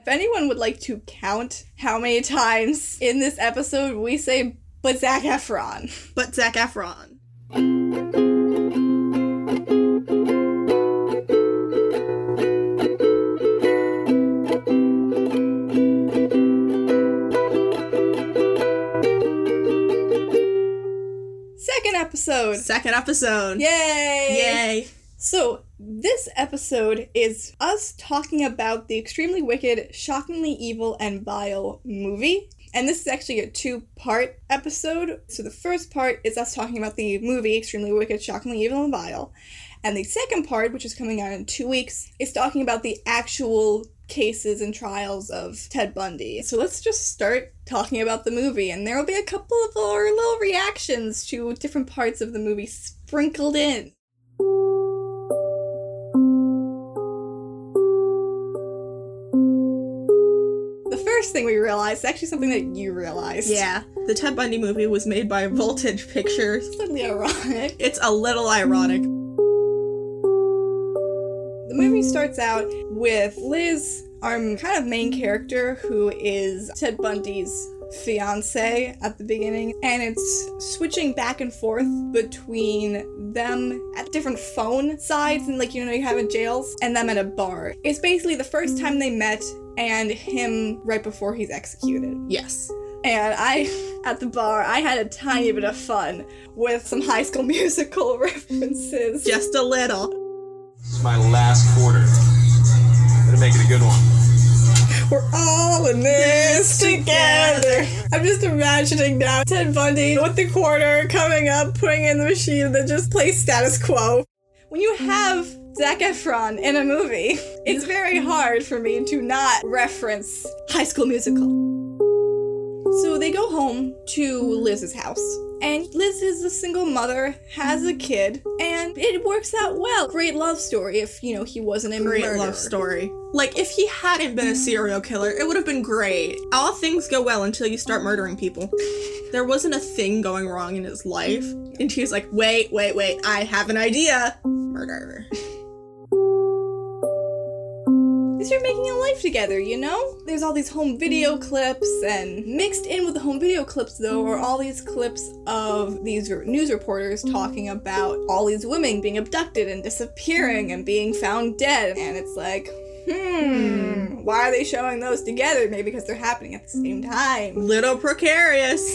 If anyone would like to count how many times in this episode we say, but Zac Efron. But Zac Efron. Second episode. Second episode. Yay! Yay. So, this episode is us talking about the extremely wicked, shockingly evil, and vile movie. And this is actually a two part episode. So, the first part is us talking about the movie Extremely Wicked, Shockingly Evil, and Vile. And the second part, which is coming out in two weeks, is talking about the actual cases and trials of Ted Bundy. So let's just start talking about the movie, and there will be a couple of our little reactions to different parts of the movie sprinkled in. First thing we realized actually something that you realized. Yeah. The Ted Bundy movie was made by Voltage Pictures. Slightly ironic. It's a little ironic. The movie starts out with Liz, our kind of main character, who is Ted Bundy's fiance at the beginning, and it's switching back and forth between them at different phone sides, and like you know you have in jails, and them at a bar. It's basically the first time they met, and him right before he's executed. Yes. And I, at the bar, I had a tiny bit of fun with some High School Musical references. Just a little. This is my last quarter. Better make it a good one. We're all in this together. I'm just imagining now Ted Bundy with the quarter coming up, putting in the machine, and then just play status quo. When you have Zac Efron in a movie, it's very hard for me to not reference High School Musical. So they go home to Liz's house. And Liz is a single mother, has a kid, and it works out well. Great love story if, you know, he wasn't a Great murderer. love story. Like, if he hadn't been a serial killer, it would have been great. All things go well until you start murdering people. There wasn't a thing going wrong in his life. And he's like, wait, wait, wait, I have an idea. Murder. Because you're making a life together, you know? There's all these home video mm. clips, and mixed in with the home video clips, though, are mm. all these clips of these news reporters talking mm. about all these women being abducted and disappearing and being found dead. And it's like, hmm, why are they showing those together? Maybe because they're happening at the same time. Little precarious.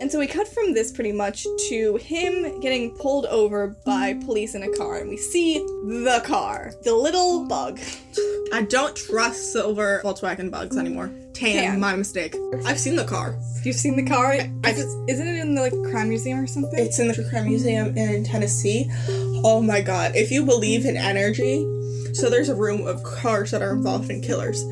And so we cut from this pretty much to him getting pulled over by police in a car, and we see the car, the little bug. I don't trust silver Volkswagen bugs anymore. Tan, Tan. my mistake. I've seen the car. You've seen the car? I- Is it, isn't it in the like crime museum or something? It's in the Crime Museum in Tennessee. Oh my god. If you believe in energy, so there's a room of cars that are involved in killers.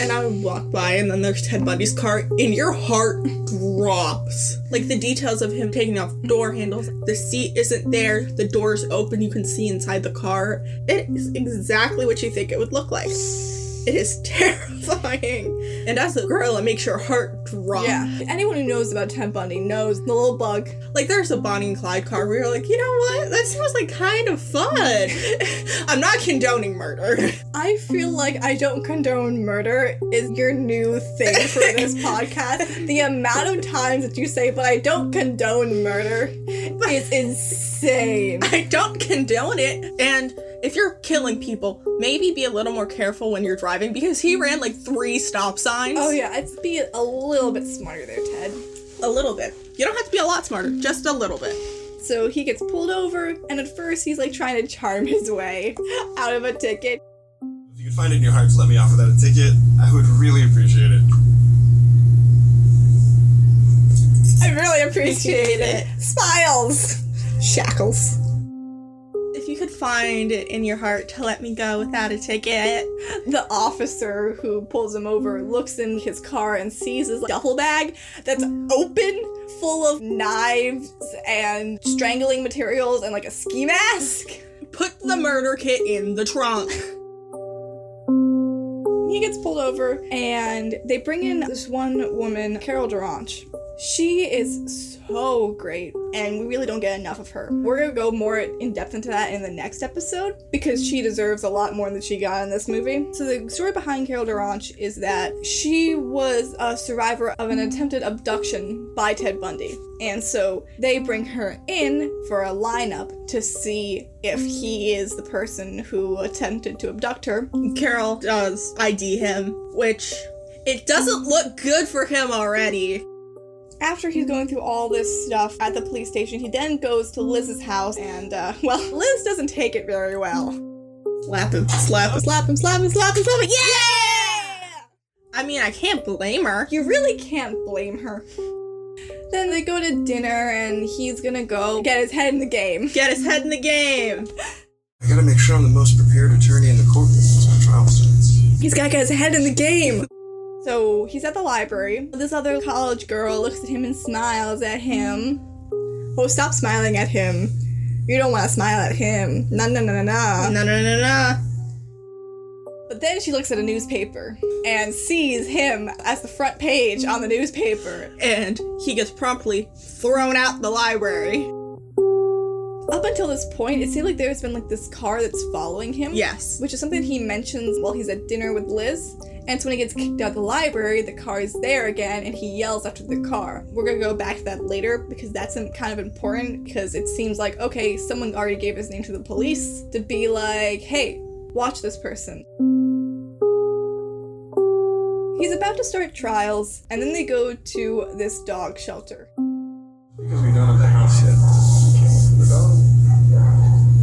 And I would walk by, and then there's Ted Bundy's car, and your heart drops. Like the details of him taking off door handles, the seat isn't there, the door's open, you can see inside the car. It is exactly what you think it would look like. It is terrifying. And as a girl, it makes your heart drop. yeah. Anyone who knows about Ted Bundy knows the little bug. Like there's a Bonnie and Clyde car where you're like, you know what? That sounds like kind of fun. I'm not condoning murder. I feel like I don't condone murder is your new thing for this podcast. The amount of times that you say, but I don't condone murder is insane. I don't condone it. And if you're killing people, maybe be a little more careful when you're driving because he ran like three stop signs. Oh yeah, it's be a little bit smarter there, Ted. A little bit. You don't have to be a lot smarter, just a little bit. So he gets pulled over, and at first he's like trying to charm his way out of a ticket. If you could find it in your heart to let me off without a ticket, I would really appreciate it. I really appreciate it. Smiles. Shackles. If you could find it in your heart to let me go without a ticket. The officer who pulls him over looks in his car and sees his duffel bag that's open, full of knives and strangling materials and like a ski mask. Put the murder kit in the trunk. He gets pulled over and they bring in this one woman, Carol DaRonch. She is so great, and we really don't get enough of her. We're gonna go more in depth into that in the next episode because she deserves a lot more than she got in this movie. So, the story behind Carol DaRonch is that she was a survivor of an attempted abduction by Ted Bundy. And so they bring her in for a lineup to see if he is the person who attempted to abduct her. Carol does ID him, which it doesn't look good for him already. After he's going through all this stuff at the police station, he then goes to Liz's house, and, uh, well, Liz doesn't take it very well. Slap him, slap him, slap him, slap him, slap him, slap him. Yeah! I mean, I can't blame her. You really can't blame her. Then they go to dinner, and he's gonna go get his head in the game. Get his head in the game. I gotta make sure I'm the most prepared attorney in the courtroom when trial starts. He's gotta get his head in the game. So he's at the library. This other college girl looks at him and smiles at him. Oh, stop smiling at him. You don't want to smile at him. No, no, no, no, no. No, no, no, no. But then she looks at a newspaper and sees him as the front page on the newspaper. And he gets promptly thrown out the library. Up until this point, it seemed like there's been like this car that's following him. Yes. Which is something he mentions while he's at dinner with Liz. And so when he gets kicked out of the library, the car is there again and he yells after the car. We're gonna go back to that later because that's kind of important because it seems like, okay, someone already gave his name to the police to be like, hey, watch this person. He's about to start trials and then they go to this dog shelter. Because we don't have the house yet. Can't look the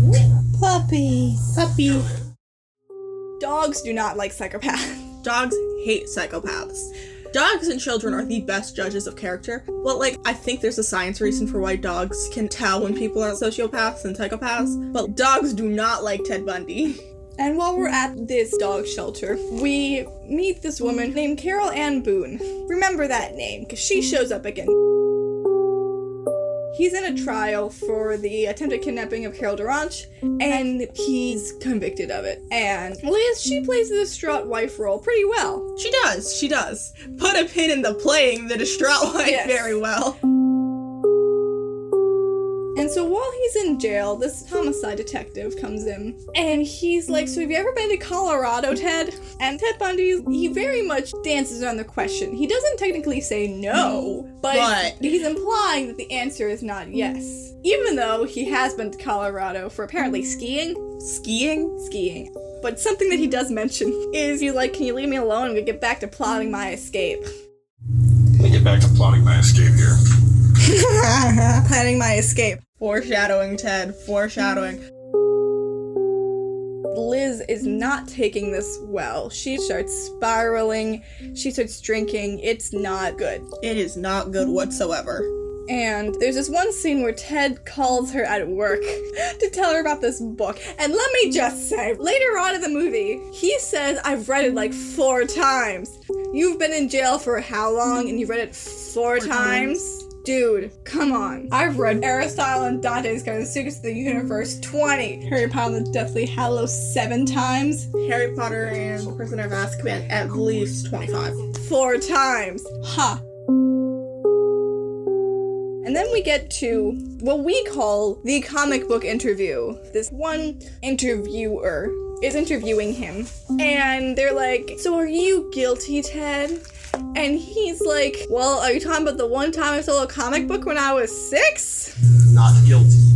dog. Puppy. Puppy. Dogs do not like psychopaths. Dogs hate psychopaths. Dogs and children are the best judges of character. Well, like, I think there's a science reason for why dogs can tell when people are sociopaths and psychopaths, but dogs do not like Ted Bundy. And while we're at this dog shelter, we meet this woman named Carol Ann Boone. Remember that name, because she shows up again. He's in a trial for the attempted kidnapping of Carol DaRonch, and he's convicted of it. And Liz, she plays the distraught wife role pretty well. She does, she does. Put a pin in the playing the distraught wife Yes. very well. And so while he's in jail, this homicide detective comes in and he's like, So have you ever been to Colorado, Ted? And Ted Bundy, he very much dances on the question. He doesn't technically say no, but, But- he's implying that the answer is not yes. Even though he has been to Colorado for apparently skiing. Skiing? Skiing. But something that he does mention is he's like, Can you leave me alone? I'm gonna get back to plotting my escape. Let me get back to plotting my escape here. Planning my escape. Foreshadowing, Ted. Foreshadowing. Liz is not taking this well. She starts spiraling. She starts drinking. It's not good. It is not good whatsoever. And there's this one scene where Ted calls her at work to tell her about this book. And let me just say, later on in the movie, he says, I've read it like four times. You've been in jail for how long and you've read it four, times? Dude, come on. I've read Aristotle and Dante's Guide to the Secrets of the Universe 20. Harry Potter and the Deathly Hallows seven times. Harry Potter and Prisoner of Azkaban at least 25. four times. Ha. And then we get to what we call the comic book interview. This one interviewer is interviewing him, and they're like, So are you guilty, Ted? And he's like, Well, are you talking about the one time I stole a comic book when I was six? Not guilty.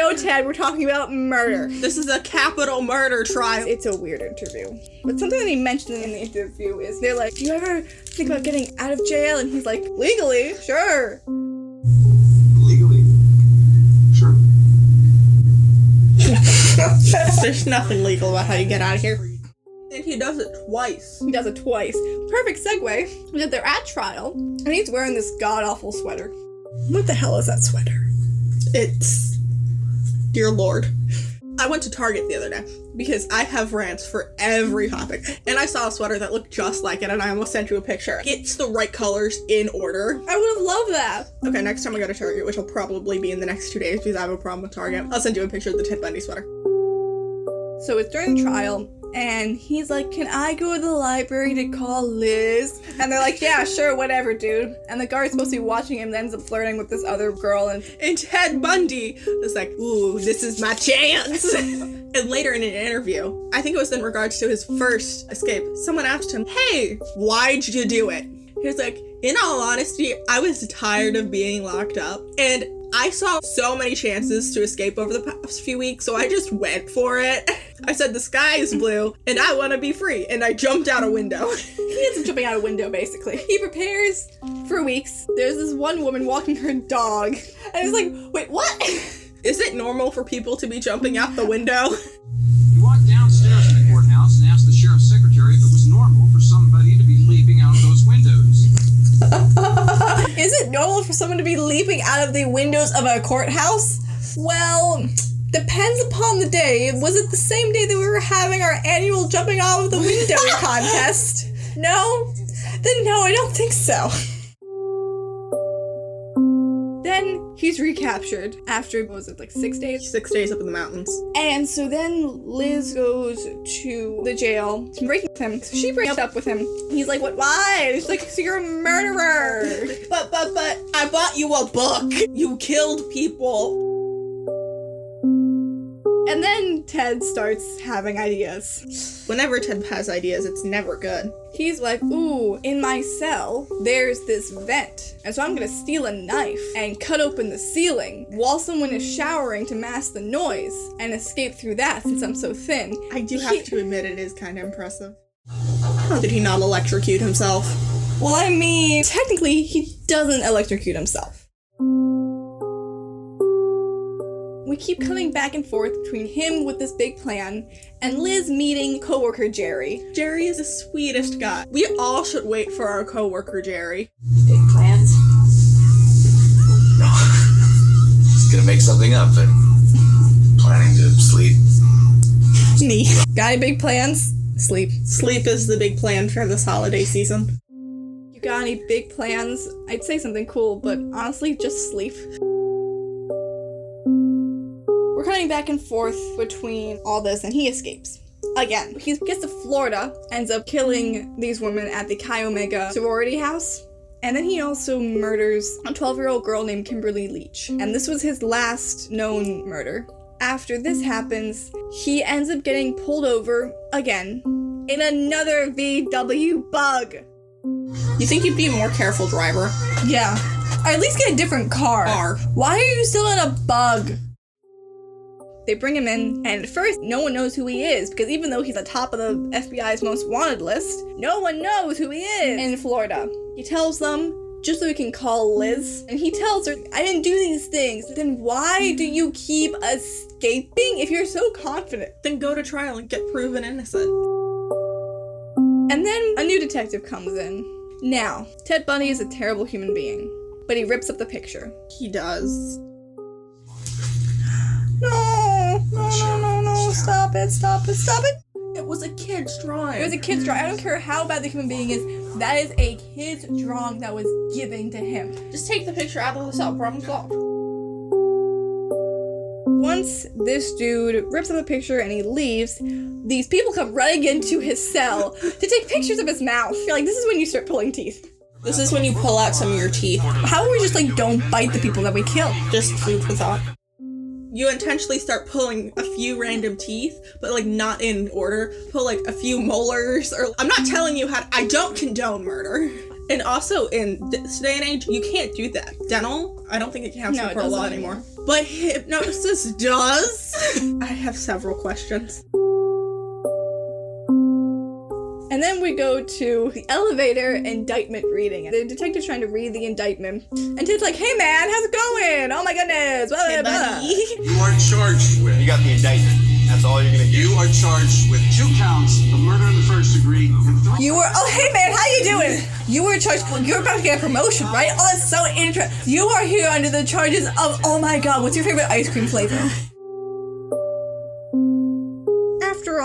No, Ted, we're talking about murder. This is a capital murder trial. It's a weird interview. But something that he mentioned in the interview is they're like, Do you ever think about getting out of jail? And he's like, Legally, sure. Legally. Sure. There's nothing legal about how you get out of here. And he does it twice. He does it twice. Perfect segue. That they're at trial, and he's wearing this god awful sweater. What the hell is that sweater? It's. Dear Lord. I went to Target the other day because I have rants for every topic. And I saw a sweater that looked just like it, and I almost sent you a picture. It's the right colors in order. I would have loved that. Okay, next time I go to Target, which will probably be in the next two days because I have a problem with Target, I'll send you a picture of the Ted Bundy sweater. So it's during trial, and he's like, Can I go to the library to call Liz? And they're like, Yeah, sure, whatever, dude. And the guard's supposed to be watching him, then ends up flirting with this other girl, and And Ted Bundy was like, ooh, this is my chance. and later in an interview, I think it was in regards to his first escape, someone asked him, hey, why'd you do it? He was like, in all honesty, I was tired of being locked up. And I saw so many chances to escape over the past few weeks, so I just went for it. I said, the sky is blue, and I want to be free. And I jumped out a window. he ends up jumping out a window, basically. He prepares for weeks. There's this one woman walking her dog, and it's like, Wait, what? is it normal for people to be jumping out the window? You walk downstairs to the courthouse and ask the sheriff's secretary if it was normal for somebody to be leaping out of those windows. Is it normal for someone to be leaping out of the windows of a courthouse? Well, depends upon the day. Was it the same day that we were having our annual jumping out of the window contest? No? Then no, I don't think so. Then he's recaptured after, what was it, like six days? Six days up in the mountains. And so then Liz goes to the jail to break with him. So she breaks up with him. He's like, What? Why? She's like, So you're a murderer. But, but, but, I bought you a book. You killed people. And then Ted starts having ideas. Whenever Ted has ideas, it's never good. He's like, Ooh, in my cell, there's this vent. And so I'm gonna steal a knife and cut open the ceiling while someone is showering to mask the noise and escape through that since I'm so thin. I do have to admit, it is kind of impressive. How did he not electrocute himself? Well, I mean, technically, he doesn't electrocute himself. We keep coming mm. back and forth between him with this big plan and Liz meeting coworker Jerry. Jerry is the sweetest guy. We all should wait for our coworker Jerry. Big plans? No. Just gonna make something up and planning to sleep. Me. Got any big plans? Sleep. Sleep is the big plan for this holiday season. You got any big plans? I'd say something cool, but honestly, just sleep. We're cutting back and forth between all this, and he escapes. Again, he gets to Florida, ends up killing these women at the Chi Omega sorority house. And then he also murders a 12 year old girl named Kimberly Leach. And this was his last known murder. After this happens, he ends up getting pulled over again in another VW bug. You think you'd be a more careful driver? Yeah. Or at least get a different car. Car. Why are you still in a bug? They bring him in, mm. and at first, no one knows who he is because even though he's on top of the FBI's most wanted list, no one knows who he is in Florida. He tells them just so he can call Liz, and he tells her, I didn't do these things. Then why do you keep escaping if you're so confident? Then go to trial and get proven innocent. And then a new detective comes in. Now, Ted Bundy is a terrible human being, but he rips up the picture. He does. No, no, no, no, no, stop it, stop it, stop it. It was a kid's drawing. It was a kid's drawing. I don't care how bad the human being is, that is a kid's drawing that was given to him. Just take the picture out of the cell. Problem solved. Once this dude rips up the picture and he leaves, these people come running into his cell to take pictures of his mouth. You're like, this is when you start pulling teeth. This is when you pull out some of your teeth. How are we just like, don't bite the people that we kill? Just food for thought. You intentionally start pulling a few random teeth, but like not in order. Pull like a few molars, or I'm not telling you how. I don't condone murder. And also in this day and age, you can't do that. Dental, I don't think it counts No, for it a law doesn't anymore. But hypnosis does. I have several questions. And then we go to the elevator indictment reading. The detective's trying to read the indictment. And Ted's like, hey man, how's it going? Oh my goodness. Blah, Hey, blah, blah." buddy. You are charged with. You got the indictment. That's all you're gonna get. You are charged with two counts of murder in the first degree and three. You were, oh hey man, how you doing? You were charged, you're about to get a promotion, right? Oh, that's so interesting. You are here under the charges of, oh my god, what's your favorite ice cream flavor?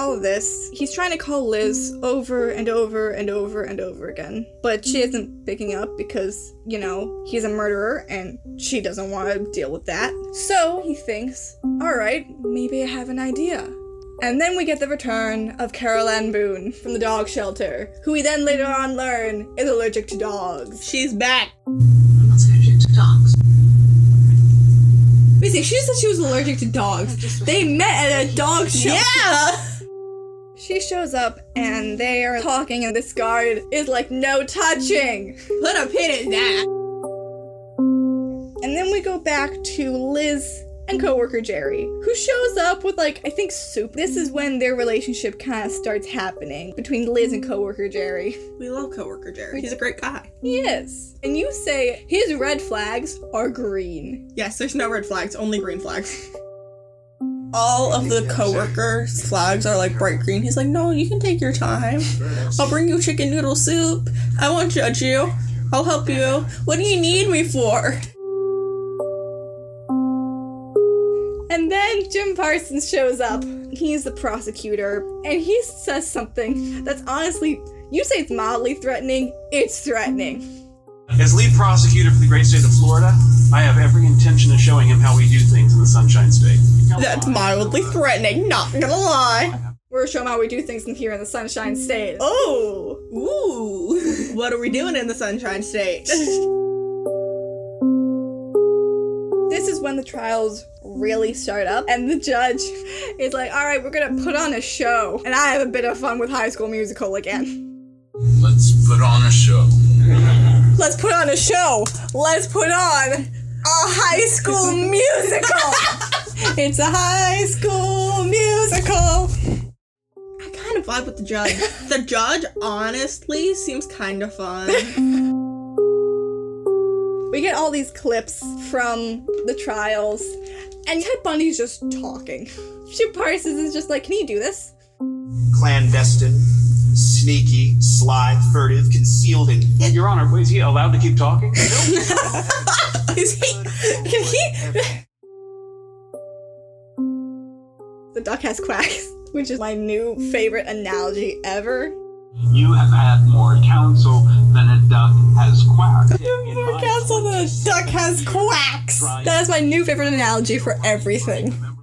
All of this, he's trying to call Liz over and over and over and over again. But she mm-hmm. isn't picking up because, you know, he's a murderer and she doesn't want to deal with that. So he thinks, alright, maybe I have an idea. And then we get the return of Carol Ann Boone from the dog shelter, who we then later on learn is allergic to dogs. She's back. I'm not allergic to dogs. Basically, she said she was allergic to dogs. They met at a dog shelter. Yeah. She shows up and they are talking, and this guard is like, no touching. Put a pin in that. And then we go back to Liz and coworker Jerry, who shows up with like I think soup. This is when their relationship kind of starts happening between Liz and coworker Jerry. We love coworker Jerry. He's a great guy. He is. And you say his red flags are green. Yes, there's no red flags, only green flags. All of the coworkers' flags are like bright green. He's like, no, you can take your time. I'll bring you chicken noodle soup. I won't judge you. I'll help you. What do you need me for? And then Jim Parsons shows up. He's the prosecutor, and he says something that's honestly, you say it's mildly threatening, it's threatening. As lead prosecutor for the great state of Florida, I have every intention of showing him how we do things in the Sunshine State. That's mildly threatening, not gonna lie. We're showing how we do things in here in the Sunshine State. Oh, ooh. What are we doing in the Sunshine State? This is when the trials really start up, and the judge is like, all right, we're gonna put on a show. And I have a bit of fun with High School Musical again. Let's put on a show. Let's put on a show. Let's put on a High School Musical. it's a High School Musical. I kind of vibe with the judge. The judge, honestly, seems kind of fun. We get all these clips from the trials, and Ted Bundy's just talking. Jim Parsons is just like, can you do this? clandestine, sneaky, sly, furtive, concealed, and Your Honor, is he allowed to keep talking? Is he? Can he? the duck has quacks, which is my new favorite analogy ever. You have had more counsel than a duck has quacked. In More counsel than a duck has quacks. That is my new favorite analogy for everything.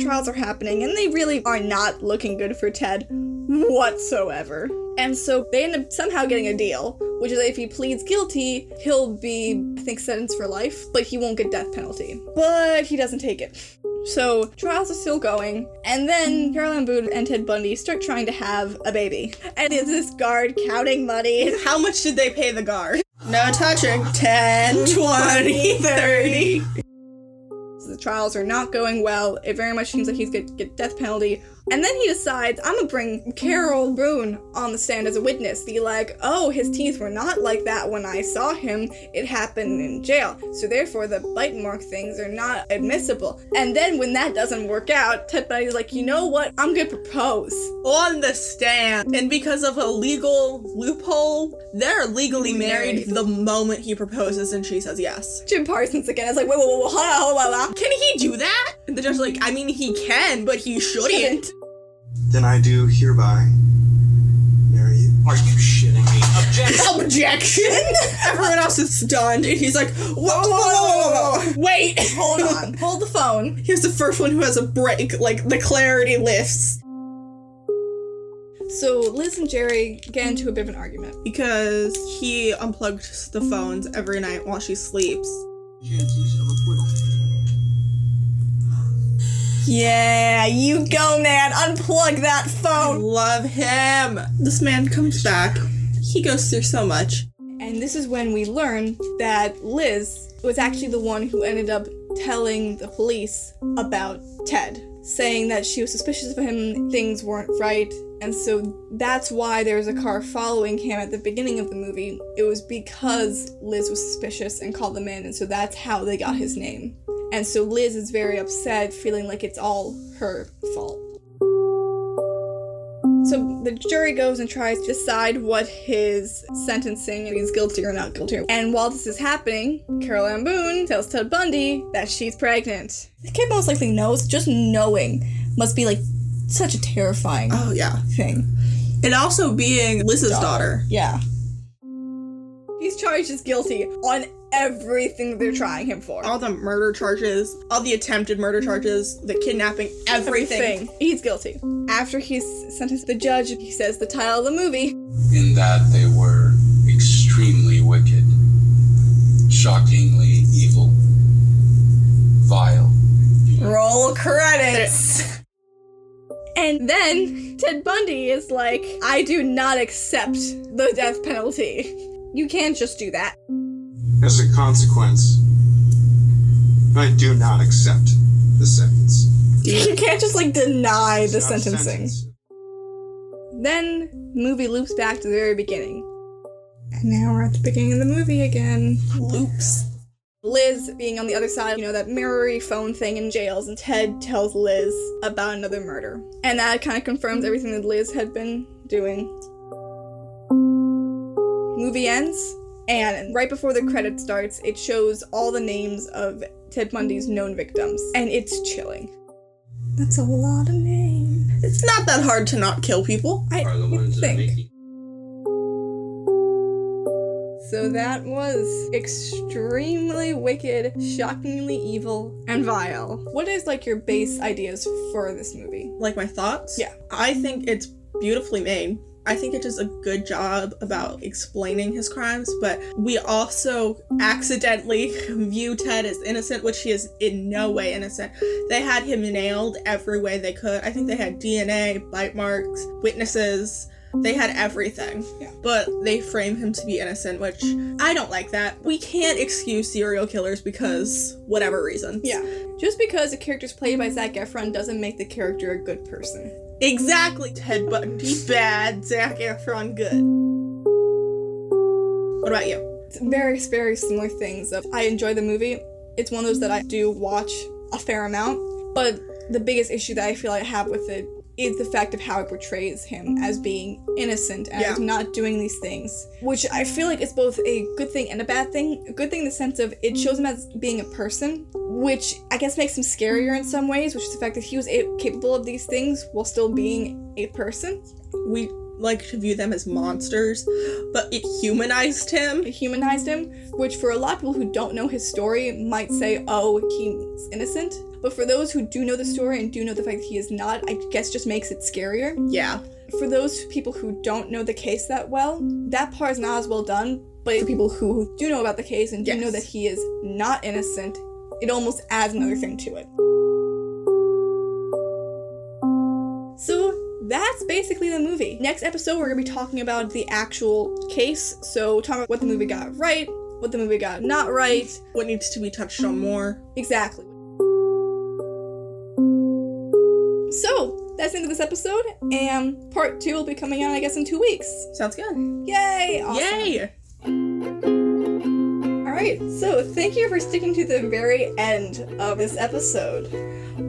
Trials are happening, and they really are not looking good for Ted whatsoever. And so they end up somehow getting a deal, which is that if he pleads guilty, he'll be, I think, sentenced for life, but he won't get death penalty. But he doesn't take it. So trials are still going, and then Carol Ann Boone and Ted Bundy start trying to have a baby. And there's this guard counting money. How much did they pay the guard? No touching. 10, 20, 30. The trials are not going well. It very much seems like he's gonna get death penalty. And then he decides, I'm gonna bring Carol Boone on the stand as a witness. Be like, oh, his teeth were not like that when I saw him. It happened in jail. So therefore, the bite mark things are not admissible. And then when that doesn't work out, Ted Bundy's like, you know what? I'm gonna propose. On the stand. And because of a legal loophole, they're legally married, Married. the moment he proposes and she says yes. Jim Parsons again is like, wait, wait, wait, wait, hold on, hold on, hold on. Can he do that? And the judge's like, I mean, he can, but he shouldn't. Then I do hereby marry you. Are you shitting me? Objection! Objection! Everyone else is stunned, and he's like, whoa, whoa, whoa, whoa, whoa, whoa. wait, Hold on, hold the phone. Here's the first one who has a break, like the clarity lifts. So Liz and Jerry get into a bit of an argument. Because he unplugged the phones every night while she sleeps. Chances of acquittal. Yeah, you go, man. Unplug that phone. I love him. This man comes back. He goes through so much. And this is when we learn that Liz was actually the one who ended up telling the police about Ted, saying that she was suspicious of him, things weren't right. And so that's why there was a car following him at the beginning of the movie. It was because Liz was suspicious and called them in, and so that's how they got his name. And so Liz is very upset, feeling like it's all her fault. So the jury goes and tries to decide what his sentencing, if he's guilty or not guilty. And while this is happening, Carol Ann Boone tells Ted Bundy that she's pregnant. The kid most likely knows, just knowing must be like such a terrifying Oh, yeah. thing. And also being Liz's daughter. Yeah. He's charged as guilty on everything they're trying him for. All the murder charges, all the attempted murder charges, the kidnapping, everything. He's guilty. After he's sentenced the judge, he says the title of the movie. In that they were extremely wicked, shockingly evil, vile. Roll credits. And then Ted Bundy is like, I do not accept the death penalty. You can't just do that. As a consequence, I do not accept the sentence. You can't just like deny the It's sentencing. sentence. Then the movie loops back to the very beginning. And now we're at the beginning of the movie again. Loops. Liz being on the other side, you know, that mirrory phone thing in jails, and Ted tells Liz about another murder. And that kind of confirms everything that Liz had been doing. Movie ends, and right before the credit mm. starts, it shows all the names of Ted Bundy's known victims, and it's chilling. That's a lot of names. It's not that hard to not kill people. I Are the you'd that think. make So that was extremely wicked, shockingly evil, and vile. What is like your base ideas for this movie? Like my thoughts? Yeah. I think it's beautifully made. I think it does a good job about explaining his crimes, but we also accidentally view Ted as innocent, which he is in no way innocent. They had him nailed every way they could. I think they had DNA, bite marks, witnesses. They had everything. Yeah. But they frame him to be innocent, which I don't like that. We can't excuse serial killers because whatever reasons. Yeah. Just because a character's played by Zac Efron doesn't make the character a good person. Exactly. Ted Bundy bad, Zac Efron good. What about you? Very, very similar things. I enjoy the movie. It's one of those that I do watch a fair amount. But the biggest issue that I feel I have with it is the fact of how it portrays him as being innocent and Yeah. not doing these things. Which I feel like is both a good thing and a bad thing. A good thing in the sense of it shows him as being a person, which I guess makes him scarier in some ways, which is the fact that he was a- capable of these things while still being a person. We like to view them as monsters, but it humanized him. It humanized him, which for a lot of people who don't know his story might say, oh, he's innocent. But for those who do know the story and do know the fact that he is not, I guess just makes it scarier. Yeah. For those people who don't know the case that well, that part is not as well done. But for people who do know about the case and do Yes. know that he is not innocent, it almost adds another thing to it. So that's basically the movie. Next episode, we're gonna be talking about the actual case. So, talk about what the movie got right, what the movie got not right. What needs to be touched on more? Exactly. This episode, and part two will be coming out, I guess, in two weeks. Sounds good. Yay! Awesome. Yay! Alright, so thank you for sticking to the very end of this episode.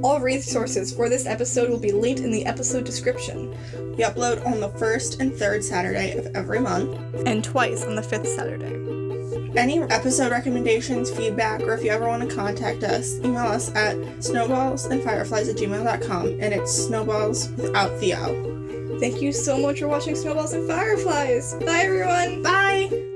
All resources for this episode will be linked in the episode description, We upload on the first and third Saturday of every month. and twice on the fifth Saturday. Any episode recommendations, feedback, or if you ever want to contact us, email us at snowballsandfireflies at gmail.com, and it's snowballs without the O. Thank you so much for watching Snowballs and Fireflies. Bye, everyone. Bye!